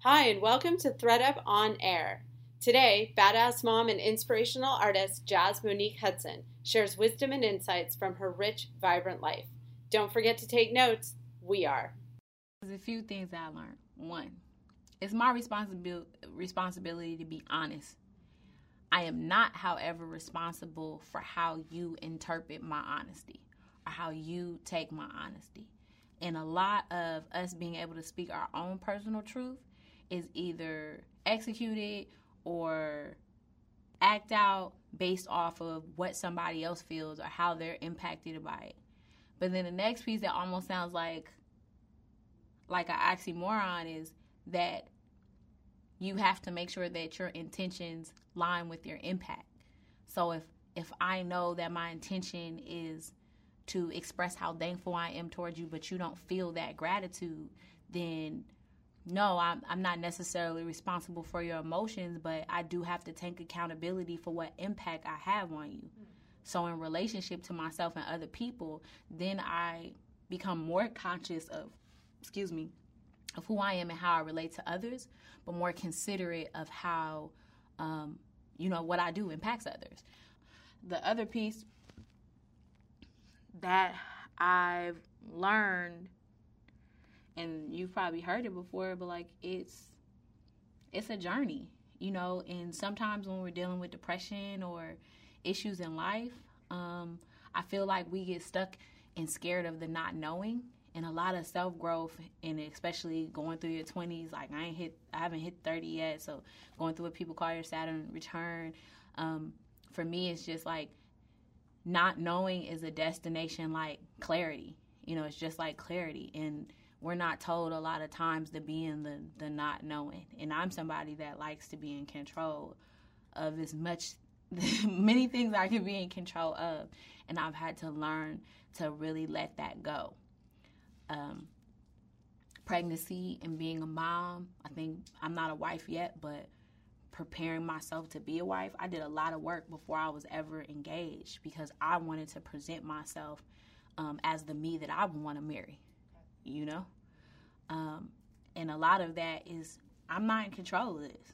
Hi, and welcome to ThredUp On Air. Today, badass mom and inspirational artist Jazz Monique Hudson shares wisdom and insights from her rich, vibrant life. Don't forget to take notes. We are. There's a few things I learned. One, it's my responsibility to be honest. I am not, however, responsible for how you interpret my honesty or how you take my honesty. And a lot of us being able to speak our own personal truth is either executed or act out based off of what somebody else feels or how they're impacted by it. But then the next piece that almost sounds like like an oxymoron is that you have to make sure that your intentions line with your impact. So if if I know that my intention is to express how thankful I am towards you, but you don't feel that gratitude, then no, I'm, I'm not necessarily responsible for your emotions, but I do have to take accountability for what impact I have on you. Mm. So, in relationship to myself and other people, then I become more conscious of, excuse me, of who I am and how I relate to others, but more considerate of how, um, you know, what I do impacts others. The other piece that I've learned and you've probably heard it before, but like it's it's a journey, you know, and sometimes when we're dealing with depression or issues in life, um, I feel like we get stuck and scared of the not knowing and a lot of self growth and especially going through your twenties, like I ain't hit I haven't hit thirty yet, so going through what people call your Saturn return, um, for me it's just like not knowing is a destination like clarity. You know, it's just like clarity and we're not told a lot of times to be in the, the not knowing. And I'm somebody that likes to be in control of as much, many things I can be in control of. And I've had to learn to really let that go. Um, pregnancy and being a mom, I think I'm not a wife yet, but preparing myself to be a wife, I did a lot of work before I was ever engaged because I wanted to present myself um, as the me that I would want to marry you know? Um, and a lot of that is I'm not in control of this.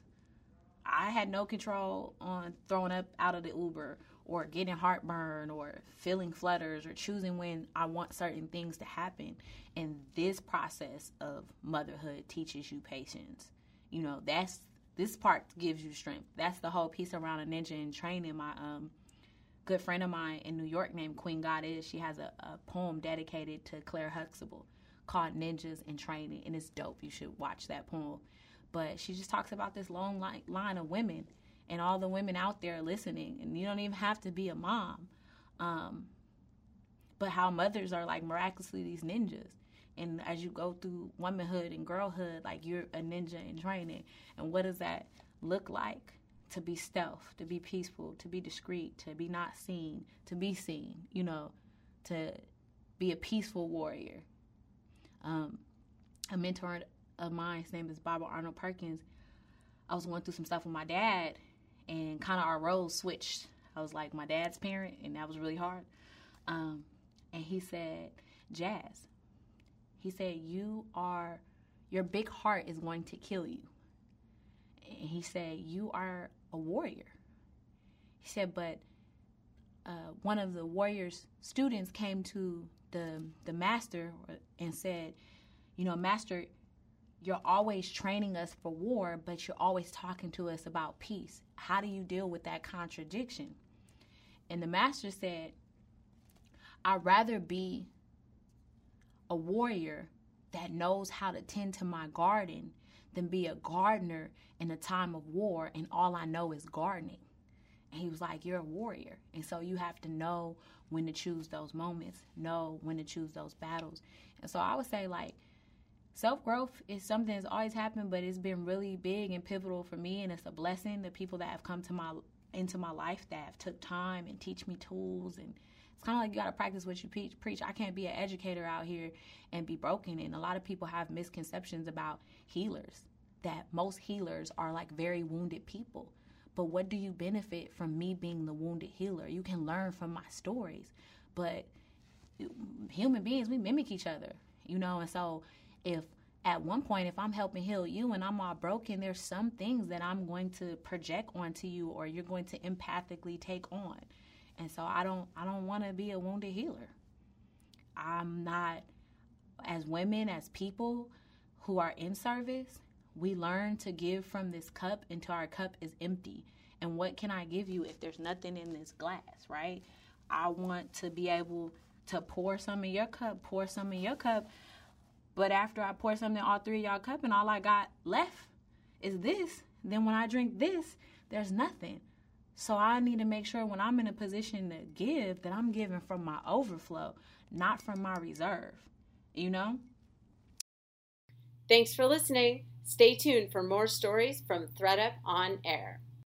I had no control on throwing up out of the Uber or getting heartburn or feeling flutters or choosing when I want certain things to happen. And this process of motherhood teaches you patience. You know, that's this part gives you strength. That's the whole piece around a ninja and training. My um, good friend of mine in New York named Queen Goddess, she has a, a poem dedicated to Claire Huxtable called Ninjas in Training, and it's dope. You should watch that poem. But she just talks about this long line, of women and all the women out there listening, and you don't even have to be a mom. Um, but how mothers are like miraculously these ninjas. And as you go through womanhood and girlhood, like you're a ninja in training. And what does that look like? To be stealth, to be peaceful, to be discreet, to be not seen, to be seen, you know, to be a peaceful warrior, um, a mentor of mine, his name is Barbara Arnold Perkins. I was going through some stuff with my dad, and kind of our roles switched. I was like my dad's parent, and that was really hard. Um, and he said, Jazz, he said, you are, your big heart is going to kill you. And he said, you are a warrior. He said, but uh, one of the warrior's students came to the the master and said, you know, master, you're always training us for war, but you're always talking to us about peace. How do you deal with that contradiction? And the master said, I'd rather be a warrior that knows how to tend to my garden than be a gardener in a time of war and all I know is gardening. And he was like, You're a warrior. And so you have to know when to choose those moments, know when to choose those battles. And so I would say, like, self growth is something that's always happened, but it's been really big and pivotal for me. And it's a blessing. The people that have come to my into my life that have took time and teach me tools and it's kind of like you got to practice what you preach. Preach. I can't be an educator out here and be broken. And a lot of people have misconceptions about healers. That most healers are like very wounded people. But what do you benefit from me being the wounded healer? You can learn from my stories, but human beings we mimic each other, you know. And so if at one point if i'm helping heal you and i'm all broken there's some things that i'm going to project onto you or you're going to empathically take on and so i don't i don't want to be a wounded healer i'm not as women as people who are in service we learn to give from this cup until our cup is empty and what can i give you if there's nothing in this glass right i want to be able to pour some in your cup pour some in your cup but after I pour something in all three of y'all cup and all I got left is this, then when I drink this, there's nothing. So I need to make sure when I'm in a position to give that I'm giving from my overflow, not from my reserve. You know? Thanks for listening. Stay tuned for more stories from ThredUp on Air.